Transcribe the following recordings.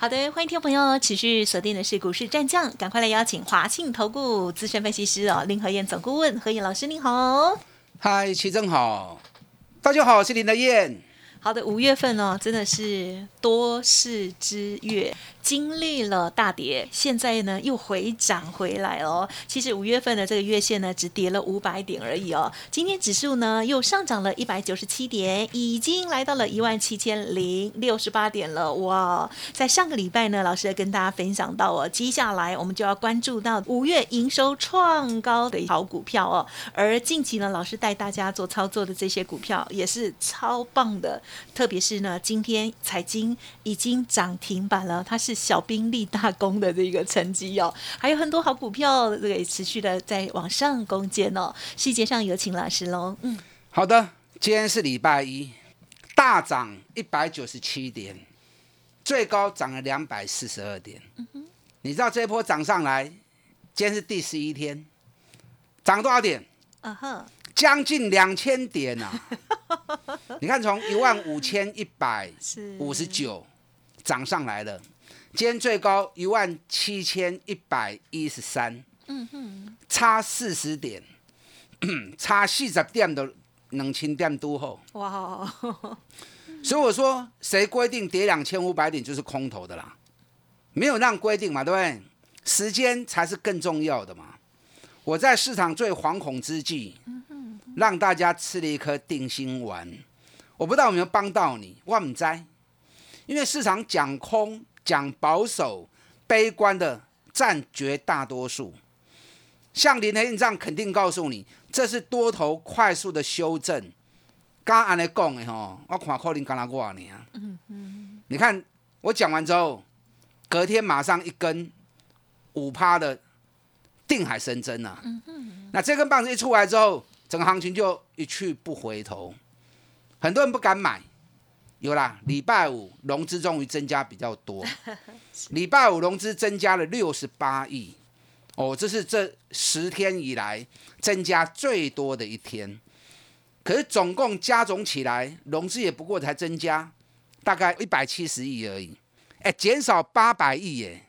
好的，欢迎听众朋友持续锁定的是股市战将，赶快来邀请华信投顾资深分析师哦，林和燕总顾问何燕老师，您好。嗨，齐正好，大家好，我是林德燕。好的，五月份呢，真的是多事之月。经历了大跌，现在呢又回涨回来哦。其实五月份的这个月线呢，只跌了五百点而已哦。今天指数呢又上涨了一百九十七点，已经来到了一万七千零六十八点了。哇！在上个礼拜呢，老师跟大家分享到哦，接下来我们就要关注到五月营收创高的好股票哦。而近期呢，老师带大家做操作的这些股票也是超棒的，特别是呢，今天财经已经涨停板了，它是。是小兵立大功的这个成绩哦，还有很多好股票这个持续的在往上攻坚哦。细节上有请老师喽。嗯，好的，今天是礼拜一，大涨一百九十七点，最高涨了两百四十二点。嗯哼，你知道这一波涨上来，今天是第十一天，涨多少点？啊哈，将近两千点啊！你看，从一万五千一百五十九涨上来了。今天最高一万七千一百一十三，嗯哼，差四十点，差四十点的两千点都后，哇！所以我说，谁规定跌两千五百点就是空头的啦？没有让规定嘛，对不对？时间才是更重要的嘛。我在市场最惶恐之际，让大家吃了一颗定心丸。我不知道有没有帮到你，我唔知，因为市场讲空。讲保守、悲观的占绝大多数，像林天这样肯定告诉你，这是多头快速的修正。刚安尼讲的吼，我看可能刚拉过年啊。嗯嗯。你看我讲完之后，隔天马上一根五趴的定海神针啊。嗯嗯。那这根棒子一出来之后，整个行情就一去不回头，很多人不敢买。有啦，礼拜五融资终于增加比较多，礼拜五融资增加了六十八亿，哦，这是这十天以来增加最多的一天。可是总共加总起来，融资也不过才增加大概一百七十亿而已，哎，减少八百亿耶，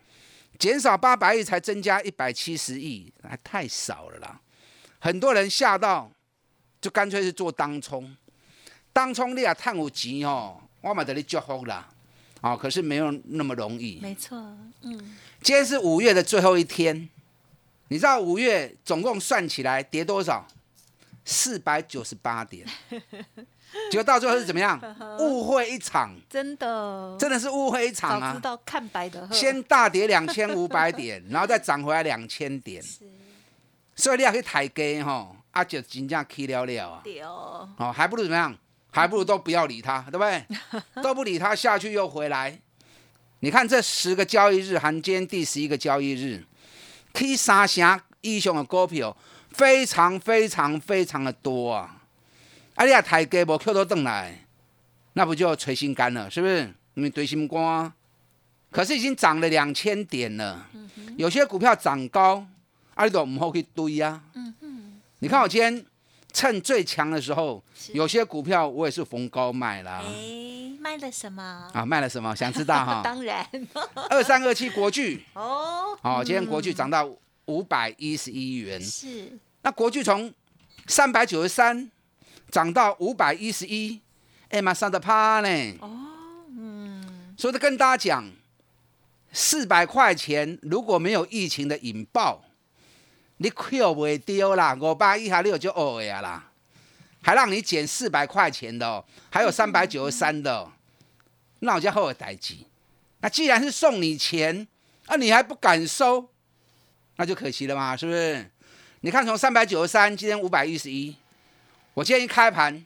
减少八百亿才增加一百七十亿，还太少了啦。很多人吓到，就干脆是做当冲。当初你啊，探有钱哦，我嘛得你祝福啦，啊，可是没有那么容易。没错，嗯。今天是五月的最后一天，你知道五月总共算起来跌多少？四百九十八点。结果到最后是怎么样？误会一场。真的。真的是误会一场啊！知道看白的。先大跌两千五百点，然后再涨回来两千点。是。所以你也可以抬价哈，啊就真正起了了啊。对哦。哦，还不如怎么样？还不如都不要理他，对不对？都不理他下去又回来。你看这十个交易日，含今天第十一个交易日，K 三成以上的股票非常非常非常的多啊！啊，你啊抬价无 Q 到等来，那不就捶心肝了？是不是？因为堆心肝，可是已经涨了两千点了。有些股票涨高，啊，你都唔好去堆啊。嗯你看我今天。趁最强的时候，有些股票我也是逢高卖啦。哎，卖了什么？啊，卖了什么？想知道哈？当然。二三二七国巨。哦。哦，今天国巨涨到五百一十一元。是。那国巨从三百九十三涨到五百一十一，哎，马上的趴呢。哦。嗯。所以跟大家讲，四百块钱如果没有疫情的引爆。你扣不丢啦，五百以下你就恶呀啦，还让你减四百块钱的，还有三百九十三的，那我叫后悔代机。那既然是送你钱，啊你还不敢收，那就可惜了嘛，是不是？你看从三百九十三，今天五百一十一，我今天一开盘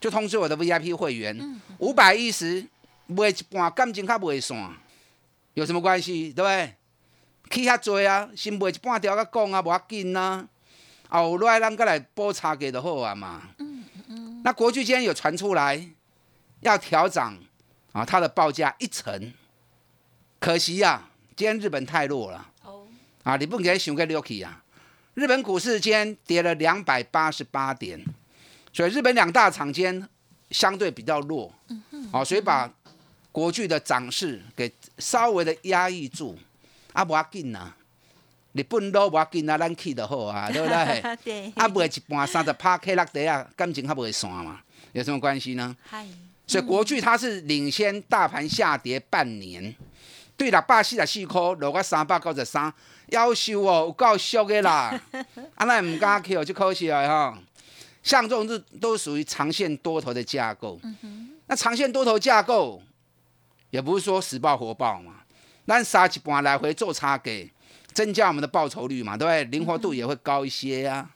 就通知我的 VIP 会员，五百一十卖一半，感情较卖散，有什么关系？对不对？起遐多啊，先卖一半条甲讲啊，无要紧啊。啊，有来咱过来补差价就好啊嘛。嗯嗯。那国巨今天有传出来要调涨啊，它的报价一成，可惜呀，今天日本太弱了。哦。啊，你不给想个六起啊？日本股市今天跌了两百八十八点，所以日本两大厂间相对比较弱。嗯嗯。哦，所以把国巨的涨势给稍微的压抑住。啊，无要紧呐。日本都无要紧啊，咱去就好啊，对不对？对。啊，卖一半三十趴 K 落地啊，感情还不会散嘛？有什么关系呢？嗨。所以国巨它是领先大盘下跌半年，对六百四十四块落个三百九十三，夭寿哦，有够俗的啦！啊，咱唔敢去哦，就可惜了哈。像这种是都属于长线多头的架构。嗯那长线多头架构，也不是说死抱活抱嘛，咱杀一半来回做差给。增加我们的报酬率嘛，对不对？灵活度也会高一些呀。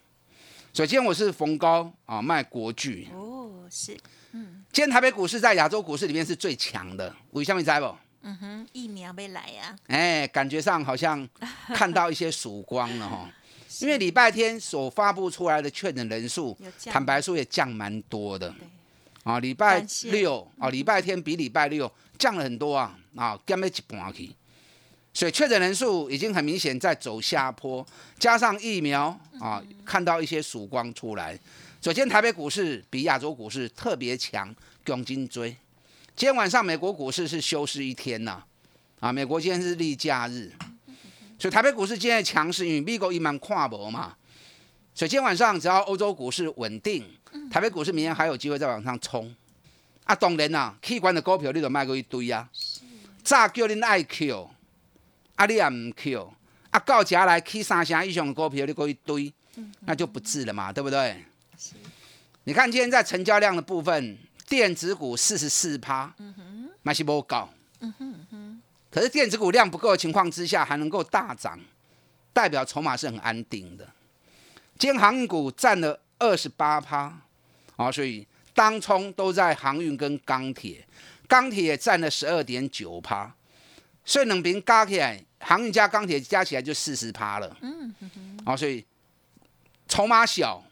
首先我是逢高啊卖国巨。哦，是。嗯。今天台北股市在亚洲股市里面是最强的，为什么在不？嗯哼，疫苗没来呀。哎，感觉上好像看到一些曙光了哈。因为礼拜天所发布出来的确诊人数，坦白说也降蛮多的。啊，礼拜六啊，礼拜天比礼拜六降了很多啊，啊，减了一半去。所以确诊人数已经很明显在走下坡，加上疫苗啊，看到一些曙光出来。首先，台北股市比亚洲股市特别强，钢筋追。今天晚上美国股市是休市一天呐，啊，美国今天是例假日，所以台北股市今天的强势，因为美国一蛮跨博嘛。所以今天晚上只要欧洲股市稳定，台北股市明天还有机会再往上冲。啊，当然呐，器官的股票你都卖过一堆啊，炸叫恁爱 Q。啊，你也唔 Q，啊，到家来 K 三成以上的股票你过一堆，那就不治了嘛，对不对？你看今天在成交量的部分，电子股四十四趴，那是不高。可是电子股量不够的情况之下，还能够大涨，代表筹码是很安定的。今天航运股占了二十八趴，啊，所以当冲都在航运跟钢铁，钢铁也占了十二点九趴，所以两边加起来。航运加钢铁加起来就四十趴了，嗯，哦，所以筹码小，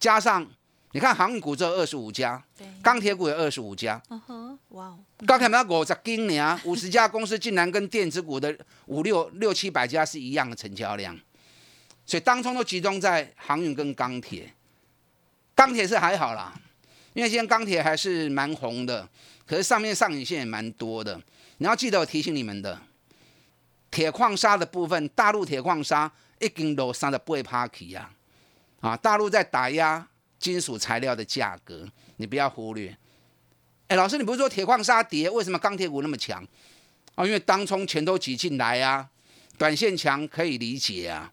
加上你看航运股只有二十五家，钢铁股有二十五家，嗯哼，哇，钢铁那五十斤呢，五十家公司竟然跟电子股的五六六七百家是一样的成交量，所以当中都集中在航运跟钢铁，钢铁是还好啦，因为现在钢铁还是蛮红的，可是上面上影线也蛮多的，你要记得我提醒你们的。铁矿砂的部分，大陆铁矿砂一斤都三十八趴起呀，啊，大陆在打压金属材料的价格，你不要忽略。哎，老师，你不是说铁矿砂跌，为什么钢铁股那么强？啊，因为当冲钱都挤进来啊，短线强可以理解啊。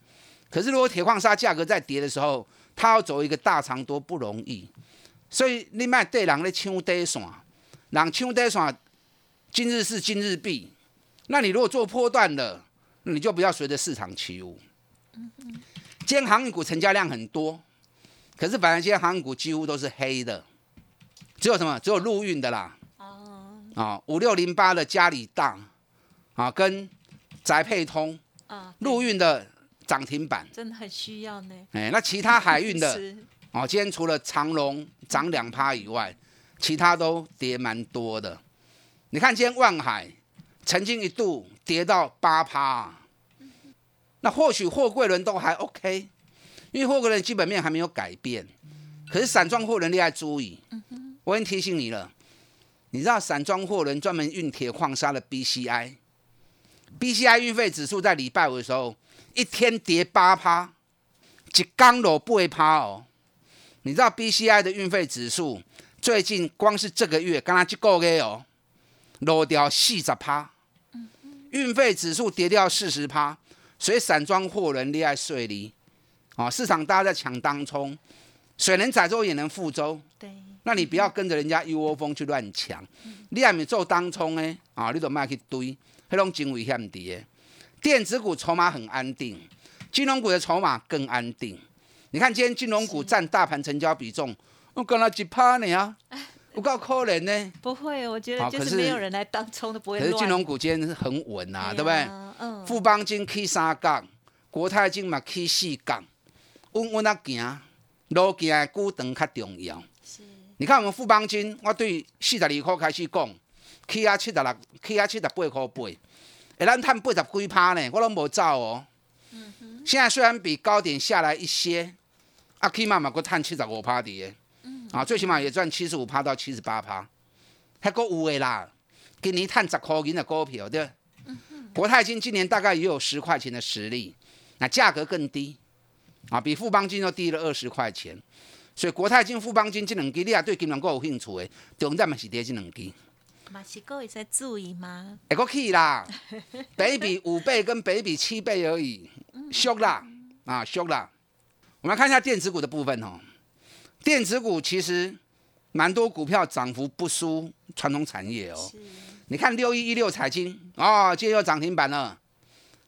可是如果铁矿砂价格在跌的时候，它要走一个大长多不容易，所以你卖对人咧抢底线，人抢底线，今日事今日毕。那你如果做波段的，你就不要随着市场起舞。今天航运股成交量很多，可是反而今天航运股几乎都是黑的，只有什么？只有陆运的啦。哦。啊，五六零八的嘉里大，啊，跟宅配通，啊，陆运的涨停板，真的很需要呢。哎，那其他海运的，哦，今天除了长隆涨两趴以外，其他都跌蛮多的。你看今天万海。曾经一度跌到八趴，那或许货柜轮都还 OK，因为货柜轮基本面还没有改变。可是散装货轮你要注意，我已经提醒你了。你知道散装货轮专门运铁矿砂的 BCI，BCI 运费指数在礼拜五的时候一天跌八趴，一刚落八趴哦。你知道 BCI 的运费指数最近光是这个月，刚刚一个月哦，落掉四十趴。运费指数跌掉四十趴，所以散装货轮厉害税离，啊，市场大家在抢当冲，水能载舟也能覆舟，对，那你不要跟着人家一窝蜂去乱抢，你还没做当冲呢，啊，你都卖去堆，那种真危险的。电子股筹码很安定，金融股的筹码更安定。你看今天金融股占大盘成交比重，我跟了几趴呢啊？不够可怜呢？不会，我觉得就是没有人来当冲都不会。可是金融股今天是很稳啊，对不对？嗯。富邦金 K 三杠，国泰金嘛 K 四杠，稳稳啊行，路行的久长较重要。是你看我们富邦金，我对四十二块开始讲，起啊七十六，起啊七十八块八，会咱赚八十几趴呢，我拢无走哦。嗯现在虽然比高点下来一些，啊，起码嘛，佮赚七十五趴的，啊，最起码也赚七十五趴到七十八趴，还够有的啦。今年赚十块银的股票，对？国泰金今年大概也有十块钱的实力，那价格更低，啊，比富邦金又低了二十块钱。所以国泰金、富邦金这两支，你也对金融股有兴趣的，重点嘛是跌这两支。马西哥也在注意吗？会个去啦，北比五倍跟北比七倍而已，俗啦啊俗啦。我们来看一下电子股的部分哦，电子股其实蛮多股票涨幅不输传统产业哦。你看六一一六彩金哦，今天又涨停板了，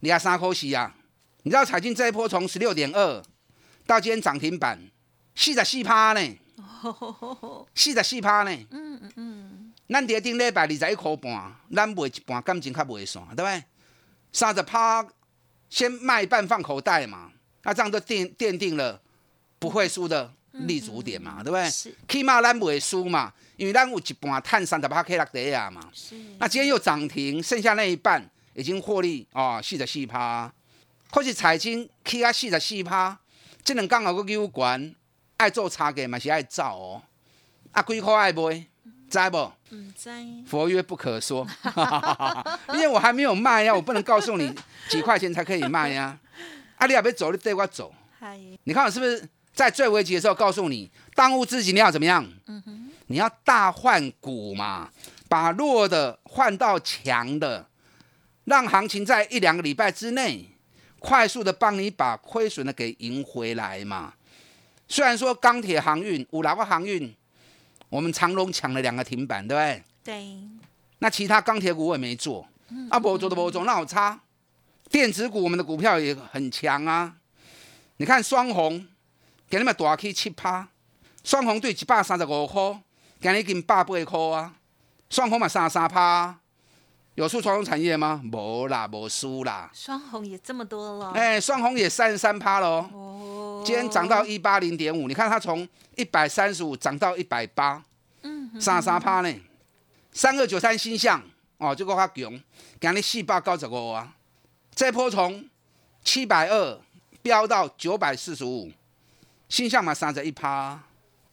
你还三口喜啊？你知道彩金这一波从十六点二到今天涨停板四十四趴呢，四十四趴呢。嗯嗯嗯，咱伫顶礼拜二十一块半，咱卖一半，感情较袂散，对不对？三十趴先卖一半放口袋嘛，那这样就奠奠定了不会输的立足点嘛，对不对？是起码咱不会输嘛，因为咱有一半碳三十八 K 六底啊嘛。是那今天又涨停，剩下那一半已经获利哦，四十四趴。可是财经起啊四十四趴，这两刚好个有关，爱做差价嘛是爱造哦。啊，几块爱买，知不？嗯在佛曰不可说，因为我还没有卖呀，我不能告诉你几块钱才可以卖呀。啊，你也别走，你对我走。嗨你看我是不是在最危急的时候告诉你，当务之急你要怎么样？你要大换股嘛，把弱的换到强的，让行情在一两个礼拜之内快速的帮你把亏损的给赢回来嘛。虽然说钢铁航运、五劳个航运，我们长隆抢了两个停板，对不对？对那其他钢铁股我也没做，啊，不做的不做，那我差。电子股我们的股票也很强啊，你看双红，给你们大起七趴，双红对一百三十五块，今日已经百八块啊，双红嘛三十三趴，有输传统产业吗？无啦，无输啦。双红也这么多了哎、双红也三十三趴喽，哦，今天涨到一八零点五，你看它从一百三十五涨到一百八，嗯三十三趴呢。三二九三星象哦，这个较强，今日四百九十五啊，这波从七百二飙到九百四十五，新向嘛三十一趴，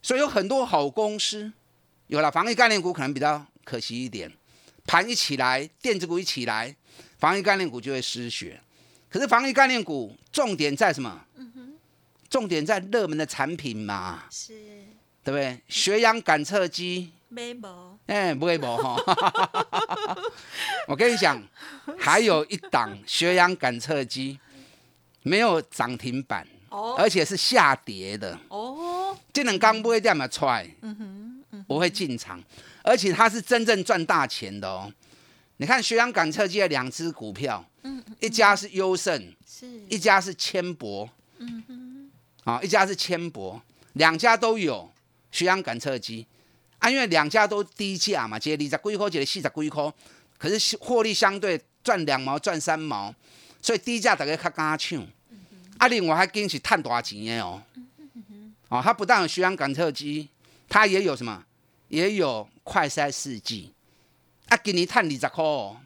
所以有很多好公司，有了防疫概念股可能比较可惜一点，盘一起来，电子股一起来，防疫概念股就会失血。可是防疫概念股重点在什么？重点在热门的产品嘛，是对不对？血氧感测机，没无哎、不会不哈。我跟你讲，还有一档血氧感测机没有涨停板，哦。而且是下跌的。哦，这两刚不会这样出来，我会进场，而且它是真正赚大钱的哦。你看学阳感测机的两只股票，嗯一家是优胜，是。一家是千博，啊，一家是千博，两家都有学阳感测机。啊，因为两家都低价嘛，一个二十几块，一个四十几块，可是获利相对赚两毛赚三毛，所以低价大家较敢抢。啊，另外还跟是赚大钱的哦。哦，它不但有血氧感测机，它也有什么？也有快筛试剂。啊，今年赚二十块哦。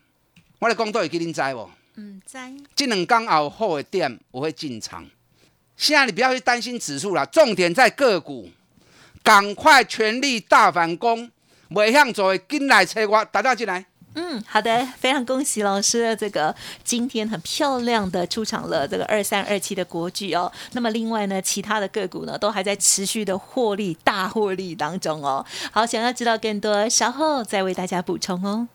我来讲都会给恁知无？嗯在这两天后好的点我会进场。现在你不要去担心指数啦，重点在个股，赶快全力大反攻，袂向做的紧来找我，大家进来。嗯，好的，非常恭喜老师这个今天很漂亮的出场了这个二三二七的国剧哦。那么另外呢，其他的个股呢都还在持续的获利大获利当中哦。好，想要知道更多，稍后再为大家补充哦。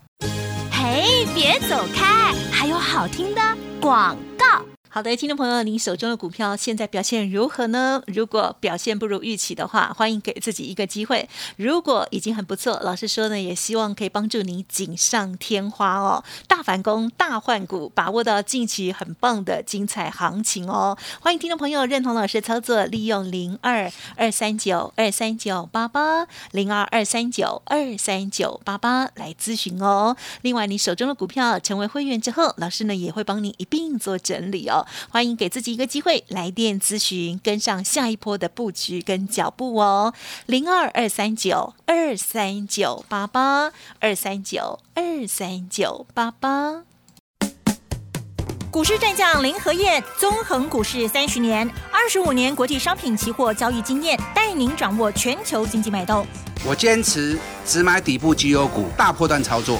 嘿，别走开，还有好听的广告。好的，听众朋友，您手中的股票现在表现如何呢？如果表现不如预期的话，欢迎给自己一个机会。如果已经很不错，老师说呢，也希望可以帮助你锦上添花哦，大反攻、大换股，把握到近期很棒的精彩行情哦。欢迎听众朋友认同老师的操作，利用零二二三九二三九八八零二二三九二三九八八来咨询哦。另外，你手中的股票成为会员之后，老师呢也会帮你一并做整理哦。友，欢迎给自己一个机会来电咨询，跟上下一波的布局跟脚步哦。零二二三九二三九八八二三九二三九八八。股市战将林和燕，纵横股市三十年，二十五年国际商品期货交易经验，带您掌握全球经济脉动。我坚持只买底部绩优股，大波段操作。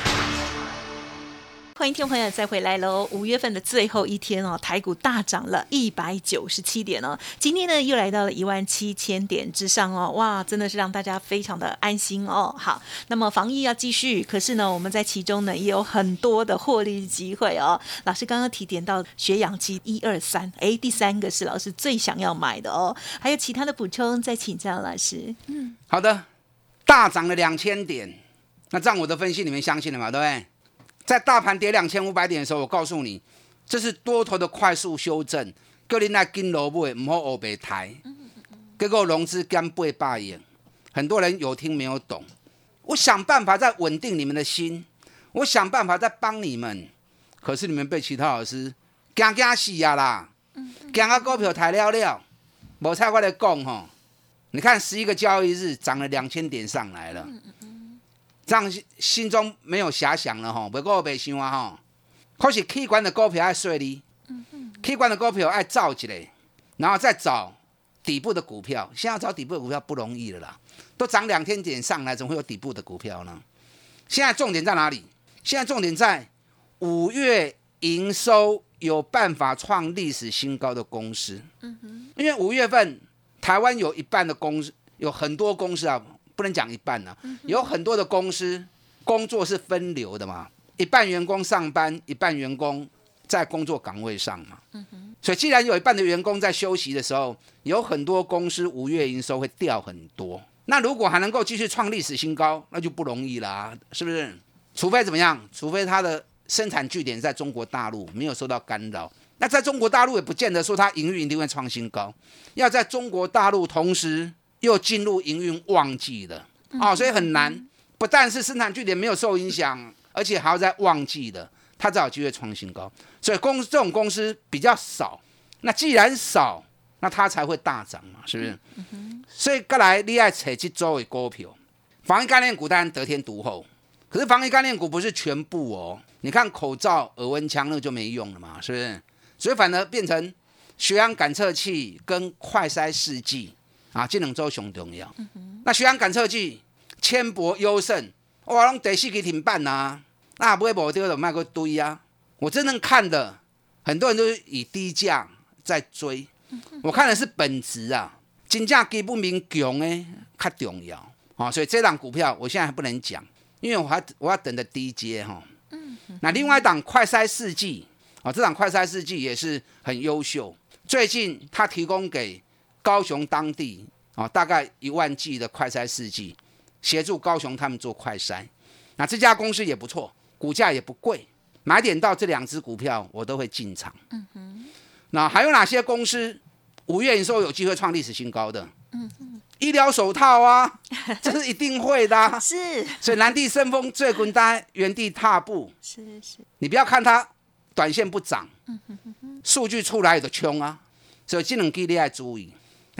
欢迎听众朋友再回来喽！五月份的最后一天哦，台股大涨了一百九十七点哦，今天呢又来到了一万七千点之上哦，哇，真的是让大家非常的安心哦。好，那么防疫要继续，可是呢，我们在其中呢也有很多的获利机会哦。老师刚刚提点到血氧机一二三，哎，第三个是老师最想要买的哦，还有其他的补充，再请教老师。嗯，好的，大涨了两千点，那这样我的分析你们相信了吗？对不对？在大盘跌两千五百点的时候，我告诉你，这是多头的快速修正。各你那跟萝卜唔好欧白抬，结果融资干背罢眼，很多人有听没有懂。我想办法在稳定你们的心，我想办法在帮你们，可是你们被其他老师惊惊死呀啦！惊啊股票抬了了，无菜我来讲吼。你看十一个交易日涨了两千点上来了。这样心中没有遐想了吼，不过我别想啊吼。可是器官的股票爱碎哩，器官的股票爱造起来，然后再找底部的股票。现在找底部的股票不容易了啦，都涨两天点上来，怎么会有底部的股票呢？现在重点在哪里？现在重点在五月营收有办法创历史新高的公司。嗯哼，因为五月份台湾有一半的公司，有很多公司啊。不能讲一半呢，有很多的公司工作是分流的嘛，一半员工上班，一半员工在工作岗位上嘛。所以既然有一半的员工在休息的时候，有很多公司五月营收会掉很多。那如果还能够继续创历史新高，那就不容易啦，是不是？除非怎么样？除非它的生产据点在中国大陆没有受到干扰。那在中国大陆也不见得说它营运一定会创新高，要在中国大陆同时。又进入营运旺季了，哦，所以很难。不但是生产据点没有受影响，而且还要在旺季的，它才有机会创新高。所以公这种公司比较少。那既然少，那它才会大涨嘛，是不是？所以过来你爱采集周围股票，防疫概念股当然得天独厚。可是防疫概念股不是全部哦。你看口罩、耳温枪那就没用了嘛，是不是？所以反而变成血氧感测器跟快筛试剂。啊，这两周上重要。那血氧感测器，千博优胜，哇，拢第四期停办呐。那不会无丢的卖个堆啊。我真正看的，很多人都是以低价在追。我看的是本质啊，金价基不明强诶，较重要。啊，所以这档股票我现在还不能讲，因为我还我要等着低阶哈。那另外一档快筛试剂，啊，这档快筛试剂也是很优秀。最近它提供给。高雄当地啊，大概一万剂的快筛试剂，协助高雄他们做快筛。那这家公司也不错，股价也不贵，买点到这两只股票我都会进场。嗯哼。那还有哪些公司五月营收有机会创历史新高的？嗯哼。医疗手套啊，这是一定会的。是。所以南地生风最滚单原地踏步。是是。你不要看它短线不涨，数据出来的穷啊，所以这两支你要注意。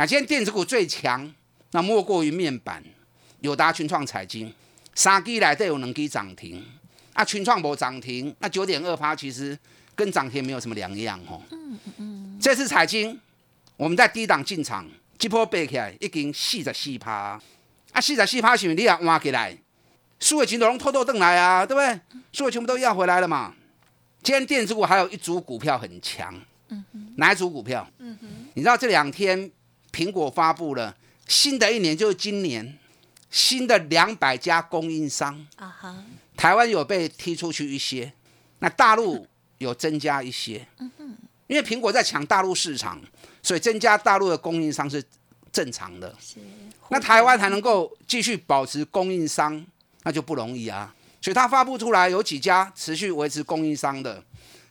那今天电子股最强，那莫过于面板、友达、群创、彩晶，三基来都有能基涨停。啊，群创无涨停，那九点二趴其实跟涨停没有什么两样哦。嗯嗯这次彩晶，我们在低档进场，这波背起来已经四十四趴。啊，四十四趴是你也挖起来，数位群都拢偷偷登来啊，对不对？数位全部都要回来了嘛。今天电子股还有一组股票很强，哪一组股票？你知道这两天苹果发布了新的一年，就是今年新的两百家供应商，啊哈，台湾有被踢出去一些，那大陆有增加一些。因为苹果在抢大陆市场，所以增加大陆的供应商是正常的。是那台湾还能够继续保持供应商，那就不容易啊。所以它发布出来有几家持续维持供应商的，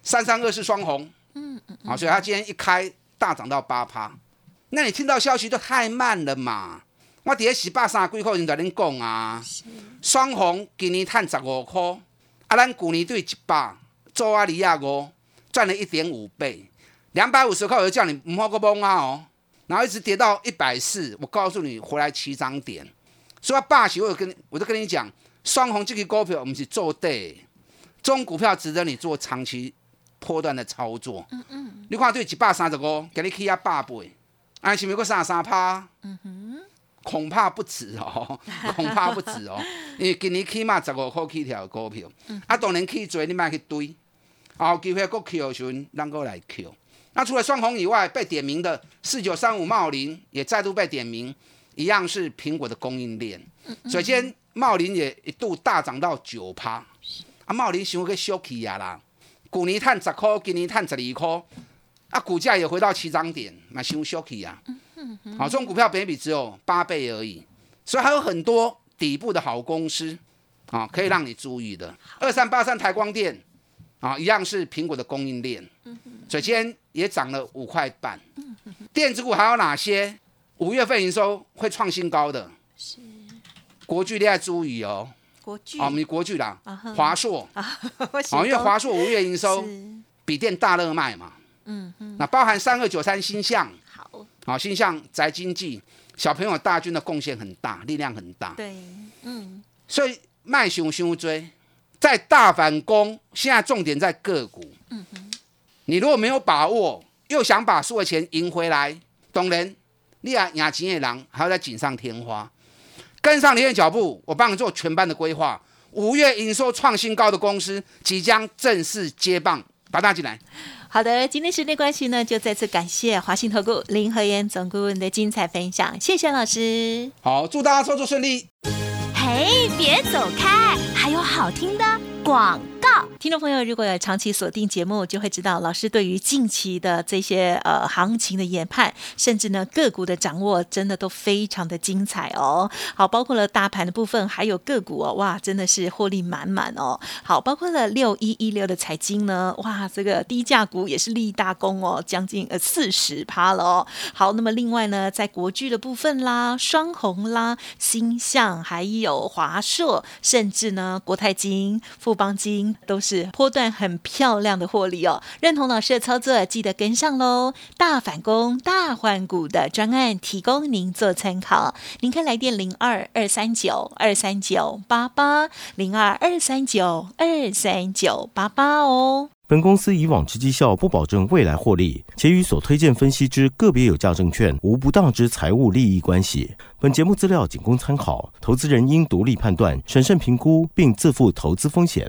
三三二是双红，嗯嗯，好，所以它今天一开大涨到八趴。那你听到消息都太慢了嘛？我底下十八三几块钱在恁讲啊，双红今年赚十五块，啊，咱去年对一百做阿利亚五赚了一点五倍，两百五十块我就叫你唔好个懵啊哦。然后一直跌到一百四，我告诉你回来起涨点，所以霸气我有跟我就跟你讲，双红这个股票我们是做对，这种股票值得你做长期波段的操作。嗯嗯，你看对一百三十五，给你起啊八倍，啊是咪个三十三趴？嗯哼，恐怕不止哦，恐怕不止哦，因为今年起码十五块起条的股票，啊当然起做你卖去堆，啊有机会搁 Q 的时阵，咱搁来扣。那除了双红以外，被点名的四九三五茂林也再度被点名，一样是苹果的供应链。首先，茂林也一度大涨到九趴，啊，茂林想要去休起呀啦，去年赚十块，今年赚十二块，啊，股价也回到起涨点，嘛想休起呀。好，这种股票本比只有八倍而已，所以还有很多底部的好公司啊，可以让你注意的。二三八三台光电啊，一样是苹果的供应链。所以今天也涨了五块半。电子股还有哪些？五月份营收会创新高的？是国巨恋爱注意哦，国巨哦，我们国巨啦华硕啊，啊，因为华硕五月营收是比电大热卖嘛，嗯嗯。那包含三二九三星象，好，好，星象宅经济，小朋友大军的贡献很大，力量很大，对，嗯。所以卖熊熊追，在大反攻，现在重点在个股。嗯你如果没有把握，又想把所有钱赢回来，懂人，你啊亚钱的人还要再锦上添花，跟上你的脚步，我帮你做全班的规划。五月营收创新高的公司即将正式接棒，把大进来。好的，今天时间关系呢，就再次感谢华信投顾林和燕总顾问的精彩分享，谢谢老师。好，祝大家操作顺利。嘿，别走开，还有好听的广告。听众朋友，如果有长期锁定节目，就会知道老师对于近期的这些呃行情的研判，甚至呢个股的掌握，真的都非常的精彩哦。好，包括了大盘的部分，还有个股哦，哇，真的是获利满满哦。好，包括了六一一六的财经呢，哇，这个低价股也是立大功哦，将近呃四十趴了哦。好，那么另外呢，在国巨的部分啦，双红啦，星象，还有华硕，甚至呢国泰金、富邦金都是波段很漂亮的获利哦。认同老师的操作，记得跟上喽。大反攻、大换股的专案提供您做参考，您可以来电零二二三九二三九八八零二二三九二三九八八哦。本公司以往之绩效不保证未来获利，且与所推荐分析之个别有价证券无不当之财务利益关系。本节目资料仅供参考，投资人应独立判断、审慎评估，并自负投资风险。